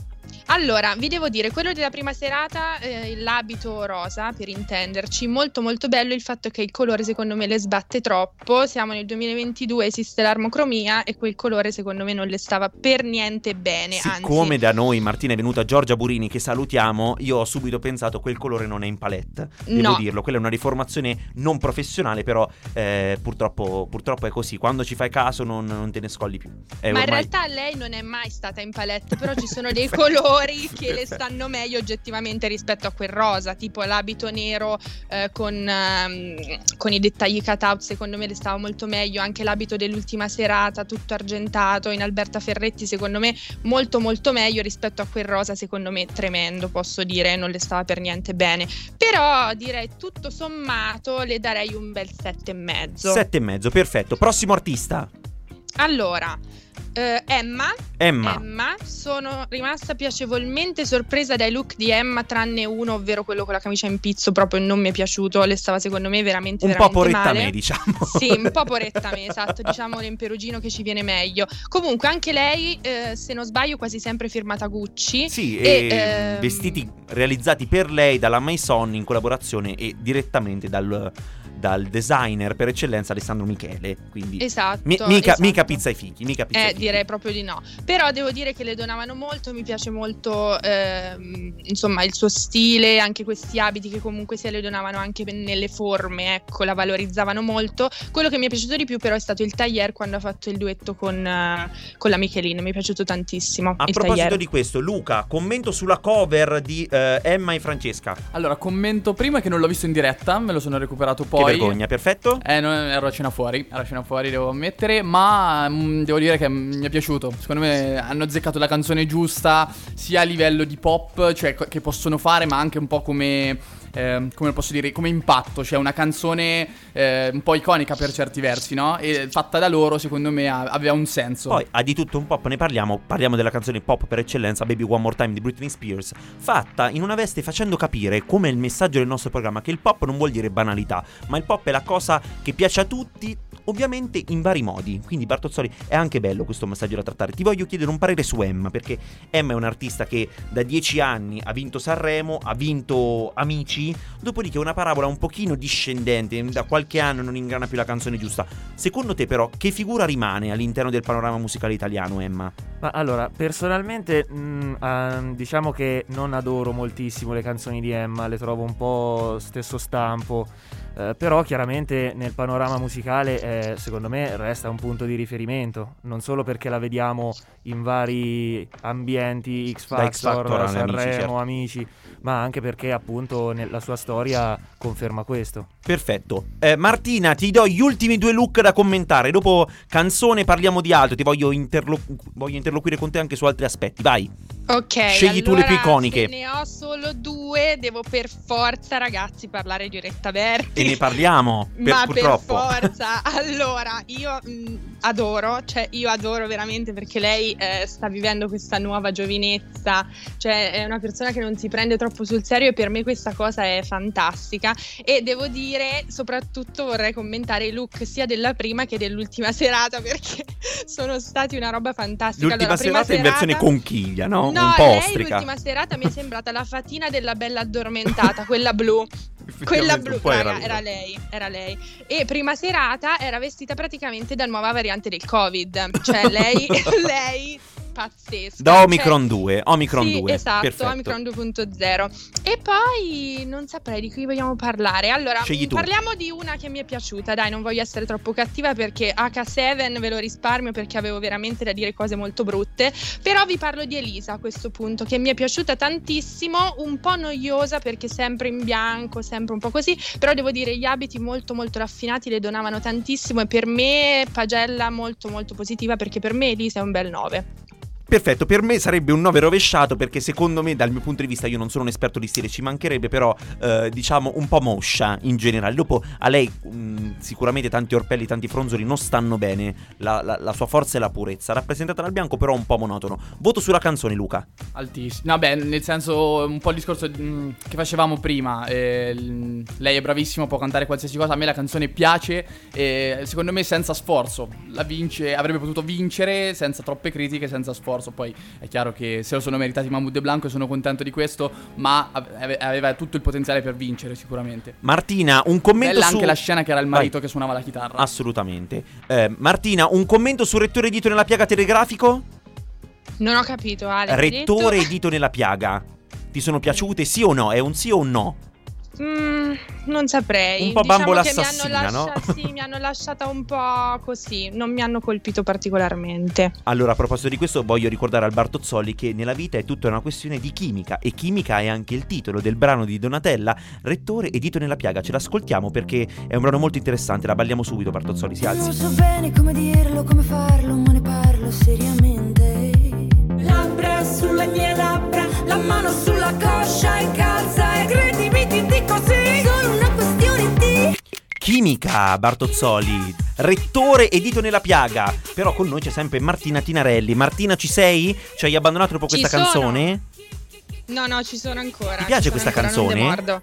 Allora, vi devo dire, quello della prima serata, eh, l'abito rosa, per intenderci, molto molto bello il fatto che il colore secondo me le sbatte troppo, siamo nel 2022, esiste l'armocromia e quel colore secondo me non le stava per niente bene, Siccome anzi... da noi Martina è venuta Giorgia Burini, che salutiamo, io ho subito pensato quel colore non è in palette. Devo No. dirlo, quella è una riformazione non professionale, però eh, purtroppo, purtroppo è così. Quando ci fai caso non, non te ne scogli più. È Ma in ormai- realtà lei non è mai stata in palette, però ci sono dei colori che le stanno meglio oggettivamente rispetto a quel rosa, tipo l'abito nero eh, con, ehm, con i dettagli cut out, secondo me le stava molto meglio, anche l'abito dell'ultima serata, tutto argentato in Alberta Ferretti, secondo me molto molto meglio rispetto a quel rosa, secondo me tremendo, posso dire, non le stava per niente bene. Però direi tutto sommato le darei un bel sette e mezzo. Sette e mezzo, perfetto. Prossimo artista. Allora, eh, Emma Emma. Emma, sono rimasta piacevolmente sorpresa dai look di Emma, tranne uno, ovvero quello con la camicia in pizzo, proprio non mi è piaciuto, le stava secondo me veramente, Un po' veramente poretta male. me, diciamo. Sì, un po' poretta me, esatto, diciamo in perugino che ci viene meglio. Comunque anche lei, eh, se non sbaglio, quasi sempre firmata Gucci. Sì, E, e ehm, vestiti realizzati per lei dalla Maison in collaborazione e direttamente dal, dal designer per eccellenza Alessandro Michele. Quindi Esatto. mi- mica, esatto. mica pizza ai fichi, mica pizza Eh, fichi. direi proprio di no. Però devo dire che le donavano molto, mi piace molto ehm, insomma il suo stile, anche questi abiti che comunque sia le donavano anche nelle forme, ecco, la valorizzavano molto. Quello che mi è piaciuto di più però è stato il tailleur quando ha fatto il duetto con, eh, con la Michelin, mi è piaciuto tantissimo. A il proposito tailleur. di questo, Luca, commento sulla cover di eh, Emma e Francesca. Allora, commento prima che non l'ho visto in diretta, me lo sono recuperato poi. Vergogna, perfetto? Eh, non, ero a cena fuori, ero a cena fuori, devo ammettere, ma mm, devo dire che mi è piaciuto. Secondo me hanno azzeccato la canzone giusta, sia a livello di pop, cioè che possono fare, ma anche un po' come eh, come posso dire, come impatto, cioè una canzone eh, un po' iconica per certi versi, no? E fatta da loro, secondo me, ha- aveva un senso. Poi ha di tutto un pop, ne parliamo, parliamo della canzone pop per eccellenza, Baby One More Time di Britney Spears, fatta in una veste facendo capire come il messaggio del nostro programma, che il pop non vuol dire banalità, ma il pop è la cosa che piace a tutti, ovviamente in vari modi. Quindi Bartozzoli è anche bello questo messaggio da trattare. Ti voglio chiedere un parere su Emma, perché Emma è un artista che da dieci anni ha vinto Sanremo, ha vinto Amici, dopodiché una parabola un pochino discendente, da qualche anno non ingrana più la canzone giusta. Secondo te però che figura rimane all'interno del panorama musicale italiano Emma? Ma allora, personalmente, mh, ah, diciamo che non adoro moltissimo le canzoni di Emma, le trovo un po' stesso stampo. Eh, però chiaramente nel panorama musicale eh, secondo me resta un punto di riferimento, non solo perché la vediamo in vari ambienti, X Da X Factor, Factor Sanremo, Amici, certo. amici, ma anche perché appunto nella sua storia conferma questo. Perfetto. Eh, Martina, ti do gli ultimi due look da commentare. Dopo canzone parliamo di altro. Ti voglio, interlo- voglio interloquire con te anche su altri aspetti. Vai. Ok, Scegli tu le più allora, iconiche. ne ho solo due, devo per forza, ragazzi, parlare di Oretta Berti. E ne parliamo. Per, Ma purtroppo. per forza, allora io mh, adoro, cioè io adoro veramente perché lei eh, sta vivendo questa nuova giovinezza, cioè è una persona che non si prende troppo sul serio e per me questa cosa è fantastica e devo dire soprattutto vorrei commentare i look sia della prima che dell'ultima serata perché sono stati una roba fantastica. L'ultima Allora, prima serata in versione conchiglia, no? No, Un po' lei ostrica. l'ultima serata mi è sembrata la fatina della bella addormentata, quella blu. Quella blu, raga, era lei, era lei. E prima serata era vestita praticamente da nuova variante del Covid. Cioè, lei, lei pazzesca. Da Cioè, Omicron 2. Omicron sì, 2. esatto, Perfetto. Omicron 2.0. E poi non saprei di cui vogliamo parlare. Allora, parliamo di una che mi è piaciuta. Dai, non voglio essere troppo cattiva perché H7 ve lo risparmio perché avevo veramente da dire cose molto brutte. Però vi parlo di Elisa a questo punto, che mi è piaciuta tantissimo, un po' noiosa perché sempre in bianco, sempre un po' così. Però devo dire, gli abiti molto molto raffinati le donavano tantissimo e per me pagella molto molto positiva perché per me Elisa è un bel 9. Perfetto, per me sarebbe un 9 rovesciato perché secondo me dal mio punto di vista io non sono un esperto di stile, ci mancherebbe però eh, diciamo un po' moscia in generale. Dopo a lei mh, sicuramente tanti orpelli, tanti fronzoli non stanno bene, la, la- la sua forza e la purezza, rappresentata dal bianco però un po' monotono. Voto sulla canzone Luca. Altissimo. Vabbè, nel senso, un po' il discorso mm, che facevamo prima. eh, lei è bravissima, può cantare qualsiasi cosa. A me la canzone piace. E secondo me, senza sforzo. La vince, avrebbe potuto vincere senza troppe critiche, senza sforzo. Poi è chiaro che se lo sono meritati Mahmood e Blanco e sono contento di questo. Ma ave- aveva tutto il potenziale per vincere, sicuramente. Martina, un commento Bella su anche la scena che era il marito Vai. che suonava la chitarra. Assolutamente. Eh, Martina, un commento su rettore dito nella piaga telegrafico? Non ho capito, Ale. Rettore detto? dito nella piaga. Ti sono piaciute sì o no? È un sì o un no? Mm, non saprei. Un po' diciamo bambola assassina, no? Sì, mi hanno lasciata un po' così. Non mi hanno colpito particolarmente. Allora, a proposito di questo, voglio ricordare al Bartozzoli che nella vita è tutta una questione di chimica e chimica è anche il titolo del brano di Donatella, Rettore e Dito nella piaga. Ce l'ascoltiamo perché è un brano molto interessante, la balliamo subito, Bartozzoli, si Non alzi. so bene come dirlo, come farlo, ma ne parlo seriamente. Sulle mie labbra, la mano sulla coscia e calza e credimi ti dico sì. Solo una questione di Chimica, Bartozzoli, Rettore e Dito nella piaga. Però con noi c'è sempre Martina Tinarelli. Martina, ci sei? Ci hai abbandonato dopo Ci questa sono. canzone? No, no, ci sono ancora. Ti piace questa ancora, non canzone?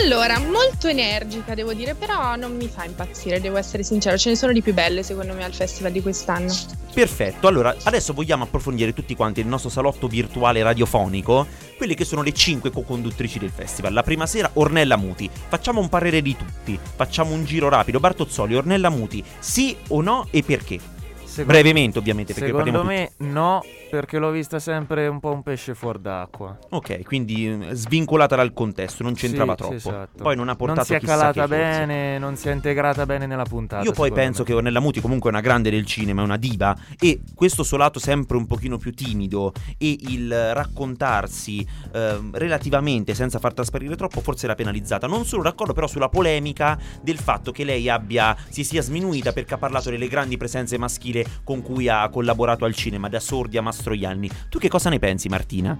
Allora, molto energica devo dire, però non mi fa impazzire, devo essere sincero. Ce ne sono di più belle secondo me al festival di quest'anno. Perfetto, allora adesso vogliamo approfondire tutti quanti nel nostro salotto virtuale radiofonico quelle che sono le 5 co-conduttrici del festival. La prima sera Ornella Muti. Facciamo un parere di tutti, facciamo un giro rapido. Bartozzoli, Ornella Muti, sì o no e perché? Secondo- Brevemente ovviamente perché Secondo me no, perché l'ho vista sempre un po' un pesce fuor d'acqua. tutti- Ok, quindi eh, svincolata dal contesto, non c'entrava Sì, troppo. esatto. Poi non ha portato Non si è calata bene, non si è integrata bene nella puntata. Io poi penso me. che Ornella Muti comunque è una grande del cinema, è una diva e questo suo lato sempre un pochino più timido e il raccontarsi ehm, relativamente senza far trasparire troppo forse l'ha penalizzata. Non sono d'accordo però sulla polemica del fatto che lei abbia si sia sminuita perché ha parlato delle grandi presenze maschili con cui ha collaborato al cinema, da Sordi a Mastroianni. Tu che cosa ne pensi, Martina?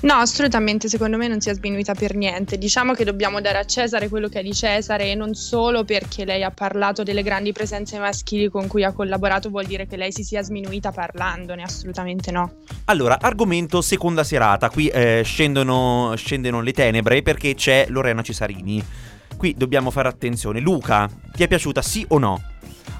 No, assolutamente, secondo me non si è sminuita per niente. Diciamo che dobbiamo dare a Cesare quello che è di Cesare e non solo perché lei ha parlato delle grandi presenze maschili con cui ha collaborato vuol dire che lei si sia sminuita parlandone, assolutamente no. Allora, argomento seconda serata, qui eh, scendono, scendono le tenebre perché c'è Lorena Cesarini. Qui dobbiamo fare attenzione. Luca, ti è piaciuta sì o no?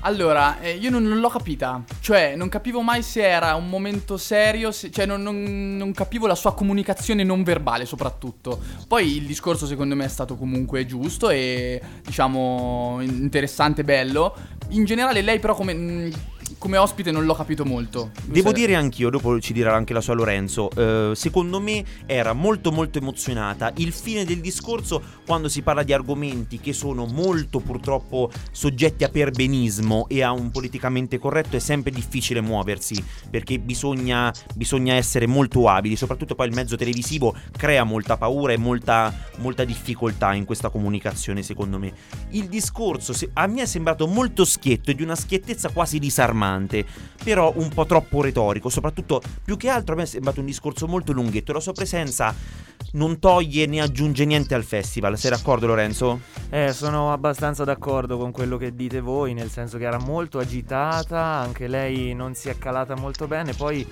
Allora, eh, io non, non l'ho capita. Cioè, non capivo mai se era un momento serio, se- cioè non, non- non capivo la sua comunicazione non verbale soprattutto. Poi il discorso secondo me è stato comunque giusto e diciamo interessante, bello. In generale lei però come, mh, come ospite non l'ho capito molto. Devo dire anch'io, dopo ci dirà anche la sua Lorenzo, eh, secondo me era molto molto emozionata. Il fine del discorso, quando si parla di argomenti che sono molto purtroppo soggetti a perbenismo e a un politicamente corretto, è sempre difficile muoversi, perché bisogna, bisogna essere molto abili, soprattutto poi il mezzo televisivo crea molta paura e molta, molta difficoltà in questa comunicazione, secondo me. Il discorso se- a me è sembrato molto schietto e di una schiettezza quasi disarmante, però un po' troppo retorico, soprattutto più che altro a me è sembrato un discorso molto lunghetto, la sua presenza non toglie né aggiunge niente al festival, sei d'accordo Lorenzo? Eh, sono abbastanza d'accordo con quello che dite voi, nel senso che era molto agitata, anche lei non si è calata molto bene, poi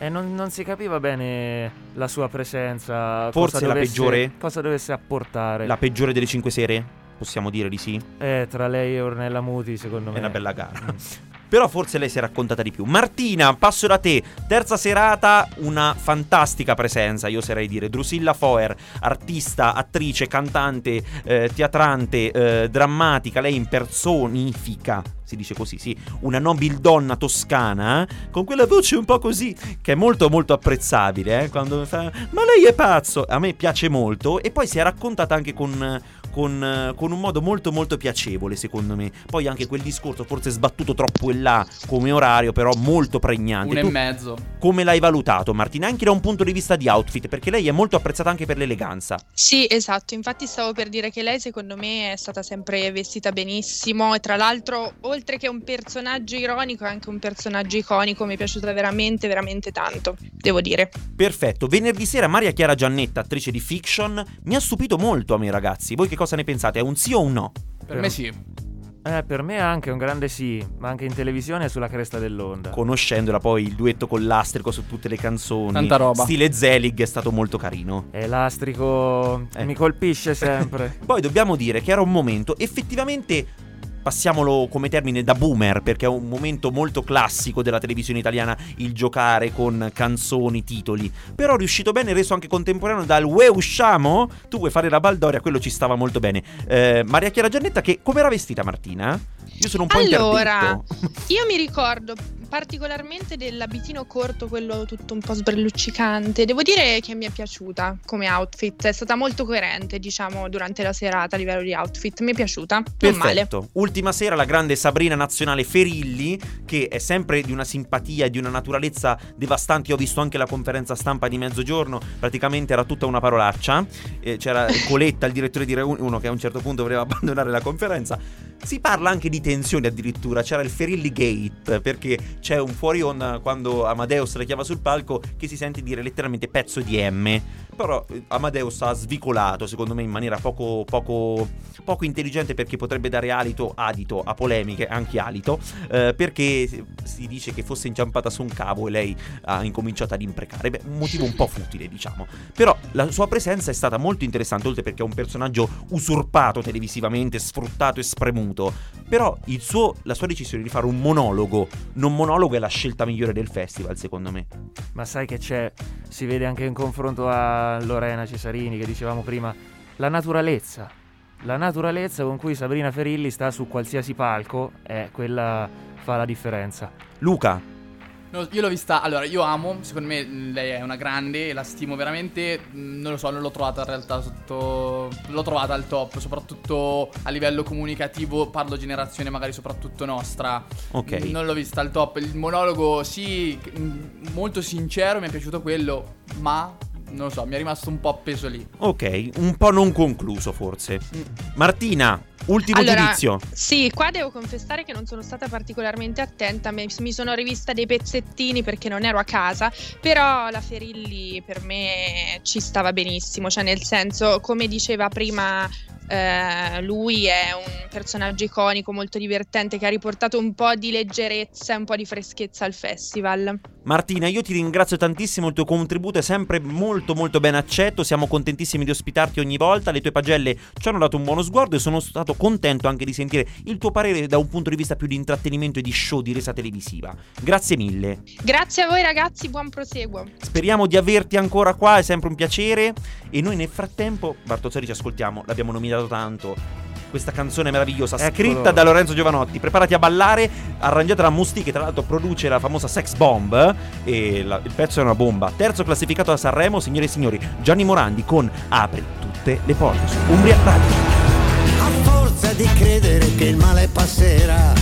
eh, non, non si capiva bene la sua presenza. Forse cosa la dovesse- peggiore? Cosa dovesse apportare. La peggiore delle cinque sere? Possiamo dire di sì? Eh, tra lei e Ornella Muti, secondo me. È una bella gara. Però forse lei si è raccontata di più. Martina, passo da te. Terza serata, una fantastica presenza, io oserei dire. Drusilla Foer, artista, attrice, cantante, eh, teatrante, eh, drammatica. Lei impersonifica, si dice così, sì, una nobildonna toscana, eh, con quella voce un po' così, che è molto molto apprezzabile, eh, quando fa... Ma lei è pazzo! A me piace molto. E poi si è raccontata anche con con, eh, con un modo molto molto piacevole secondo me. Poi anche quel discorso forse sbattuto troppo in là come orario, però molto pregnante. Uno e Tu mezzo. come l'hai valutato Martina? Anche da un punto di vista di outfit, perché lei è molto apprezzata anche per l'eleganza. Sì, esatto, infatti stavo per dire che lei secondo me è stata sempre vestita benissimo e tra l'altro oltre che un personaggio ironico è anche un personaggio iconico, mi è piaciuta veramente veramente tanto, devo dire. Perfetto, venerdì sera Maria Chiara Giannetta, attrice di fiction, mi ha stupito molto a me ragazzi. Voi che cosa ne pensate? È un sì o un no? Per me sì. Eh, per me è anche un grande sì, ma anche in televisione è sulla cresta dell'onda. Conoscendola poi il duetto con l'astrico su tutte le canzoni. Tanta roba. Stile Zelig è stato molto carino. E l'astrico Eh. mi colpisce sempre. Poi dobbiamo dire che era un momento effettivamente passiamolo come termine da boomer perché è un momento molto classico della televisione italiana il giocare con canzoni, titoli. Però riuscito bene, reso anche contemporaneo dal Ue usciamo? Tu vuoi fare la Baldoria, quello ci stava molto bene. Eh, Maria Chiara Giannetta che come era vestita Martina? Io sono un po' Allora, interdetto. io mi ricordo particolarmente dell'abitino corto, quello tutto un po' sberluccicante. Devo dire che mi è piaciuta come outfit, è stata molto coerente, diciamo, durante la serata a livello di outfit. Mi è piaciuta, non male. Perfetto. Ultima sera la grande Sabrina Nazionale Ferilli, che è sempre di una simpatia e di una naturalezza devastanti. Ho visto anche la conferenza stampa di mezzogiorno, praticamente era tutta una parolaccia. Eh, c'era Coletta, il direttore di Rai 1, che a un certo punto voleva abbandonare la conferenza. Si parla anche di tensioni addirittura, c'era il Ferilli Gate, perché c'è un fuori onda quando Amadeus la chiama sul palco che si sente dire letteralmente pezzo di M. Però eh, Amadeus ha svicolato, secondo me, in maniera poco, poco, poco intelligente perché potrebbe dare alito, adito a polemiche, anche alito, eh, perché si dice che fosse inciampata su un cavo e lei ha incominciato ad imprecare. Beh, un motivo un po' futile, diciamo. Però la sua presenza è stata molto interessante, oltre perché è un personaggio usurpato televisivamente, sfruttato e spremuto. Però suo- la sua decisione di fare un monologo, non monologo, è la scelta migliore del festival, secondo me. Ma sai che c'è, si vede anche in confronto a Lorena Cesarini che dicevamo prima, la naturalezza. La naturalezza con cui Sabrina Ferilli sta su qualsiasi palco, è quella fa la differenza. Luca, No, io l'ho vista, allora io amo, secondo me lei è una grande la stimo veramente, mh, non lo so, non l'ho trovata in realtà sotto, l'ho trovata al top, soprattutto a livello comunicativo, parlo generazione magari soprattutto nostra, Ok. Non l'ho vista al top, il monologo sì, mh, molto sincero, mi è piaciuto quello, ma non lo so, mi è rimasto un po' appeso lì. Ok, un po' non concluso forse. Mm. Martina, ultimo Allora, giudizio. Sì, qua devo confessare che non sono stata particolarmente attenta, mi, sono rivista dei pezzettini perché non ero a casa, però la Ferilli per me ci stava benissimo, cioè nel senso, come diceva prima eh, lui è un personaggio iconico, molto divertente, che ha riportato un po' di leggerezza e un po' di freschezza al festival. Martina, io ti ringrazio tantissimo, il tuo contributo è sempre molto molto ben accetto, siamo contentissimi di ospitarti ogni volta, le tue pagelle ci hanno dato un buono sguardo e sono stato contento anche di sentire il tuo parere da un punto di vista più di intrattenimento e di show di resa televisiva. Grazie mille. Grazie a voi ragazzi, buon proseguo. Speriamo di averti ancora qua, è sempre un piacere. E noi nel frattempo, Bartozzari ci ascoltiamo, l'abbiamo nominato tanto. Questa canzone meravigliosa, Eccolo. scritta da Lorenzo Giovanotti. Preparati a ballare, arrangiata da Musti, che tra l'altro produce la famosa Sex Bomb. E la- il pezzo è una bomba. Terzo classificato a Sanremo, signore e signori, Gianni Morandi con Apri tutte le porte su Umbria Radio. Di credere che il male passerà,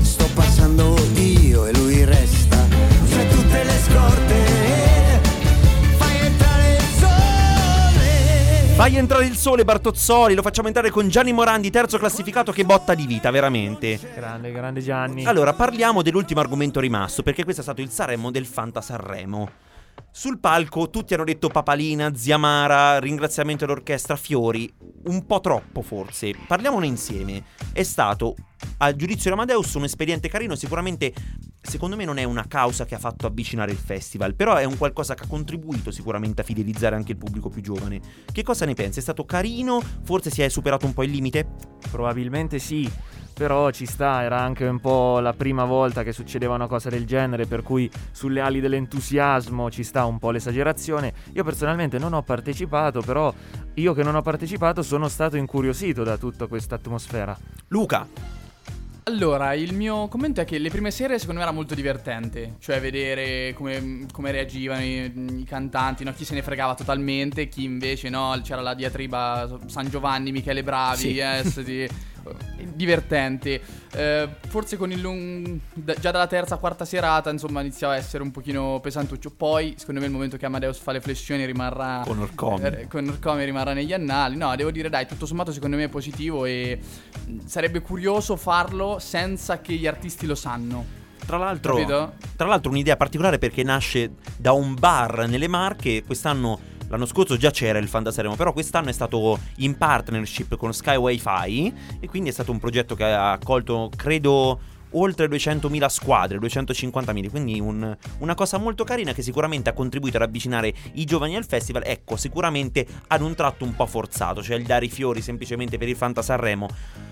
sto passando io e lui resta. Fra tutte le scorte, fai entrare il sole. Fai entrare il sole, Bartozzoli. Lo facciamo entrare con Gianni Morandi, terzo classificato. Che botta di vita, veramente. Grande, grande Gianni. Allora, parliamo dell'ultimo argomento rimasto, perché questo è stato il Sanremo del Fanta Sanremo. Sul palco tutti hanno detto papalina, zia Mara, ringraziamento all'orchestra, fiori. Un po' troppo forse. Parliamone insieme. È stato, a giudizio di Amadeus, un espediente carino. Sicuramente, secondo me, non è una causa che ha fatto avvicinare il festival. Però è un qualcosa che ha contribuito sicuramente a fidelizzare anche il pubblico più giovane. Che cosa ne pensi? È stato carino? Forse si è superato un po' il limite? Probabilmente sì, però ci sta, era anche un po' la prima volta che succedeva una cosa del genere, per cui sulle ali dell'entusiasmo ci sta un po' l'esagerazione. Io personalmente non ho partecipato, però io che non ho partecipato sono stato incuriosito da tutta questa atmosfera. Luca, Allora, il mio commento è che le prime serie secondo me era molto divertente, cioè vedere come, come reagivano i, i cantanti, no? chi se ne fregava totalmente, chi invece no, c'era la diatriba San Giovanni, Michele Bravi, Sì. yes, di- divertente. Eh, forse con il lung- da- già dalla terza quarta serata, insomma, iniziava a essere un pochino pesantuccio. Poi, secondo me, il momento che Amadeus fa le flessioni rimarrà Con Orcomi. eh, con Orcomi rimarrà negli annali. No, devo dire, dai, tutto sommato secondo me è positivo e mh, sarebbe curioso farlo senza che gli artisti lo sanno. Tra l'altro, tra l'altro un'idea particolare perché nasce da un bar nelle Marche. Quest'anno, l'anno scorso già c'era il Fanta Sanremo, però quest'anno è stato in partnership con Sky Wi-Fi e quindi è stato un progetto che ha accolto, credo, oltre 200.000 squadre, 250.000, quindi un- una cosa molto carina che sicuramente ha contribuito ad avvicinare i giovani al festival. Ecco, sicuramente ad un tratto un po' forzato, cioè il dare i fiori semplicemente per il Fanta Sanremo.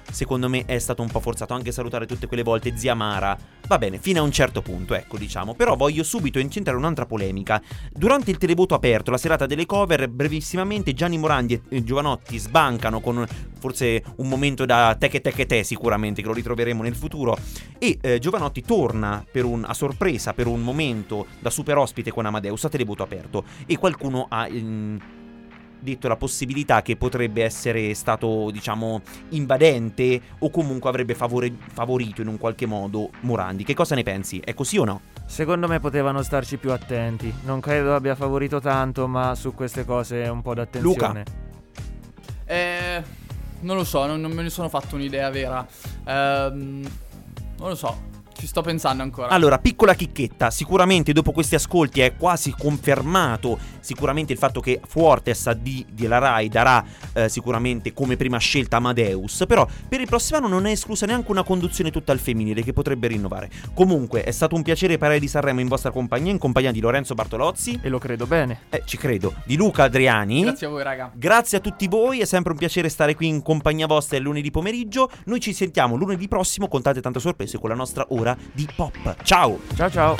Secondo me è stato un po' forzato anche salutare tutte quelle volte zia Mara. Va bene, fino a un certo punto, ecco, diciamo. Però voglio subito incentrare un'altra polemica. Durante il televoto aperto, la serata delle cover, brevissimamente Gianni Morandi e Giovanotti sbancano con forse un momento da te che te che te sicuramente, che lo ritroveremo nel futuro. E eh, Giovanotti torna per un- a sorpresa per un momento da super ospite con Amadeus a televoto aperto. E qualcuno ha... ehm, detto la possibilità che potrebbe essere stato, diciamo, invadente o comunque avrebbe favore- favorito in un qualche modo Morandi. Che cosa ne pensi? È così o no? Secondo me potevano starci più attenti. Non credo abbia favorito tanto, ma su queste cose un po' d'attenzione. Eh, non lo so, non, non me ne sono fatto un'idea vera. Ehm, non lo so, ci sto pensando ancora. Allora, piccola chicchetta, sicuramente dopo questi ascolti è quasi confermato sicuramente il fatto che Fuortes AD della RAI darà eh, sicuramente come prima scelta Amadeus, però per il prossimo anno non è esclusa neanche una conduzione tutta al femminile che potrebbe rinnovare. Comunque è stato un piacere parlare di Sanremo in vostra compagnia, in compagnia di Lorenzo Bartolozzi. E lo credo bene. Eh, ci credo. Di Luca Adriani. Grazie a voi, raga. Grazie a tutti voi, è sempre un piacere stare qui in compagnia vostra il lunedì pomeriggio. Noi ci sentiamo lunedì prossimo con tante tante sorprese con la nostra ora di pop. Ciao! Ciao ciao!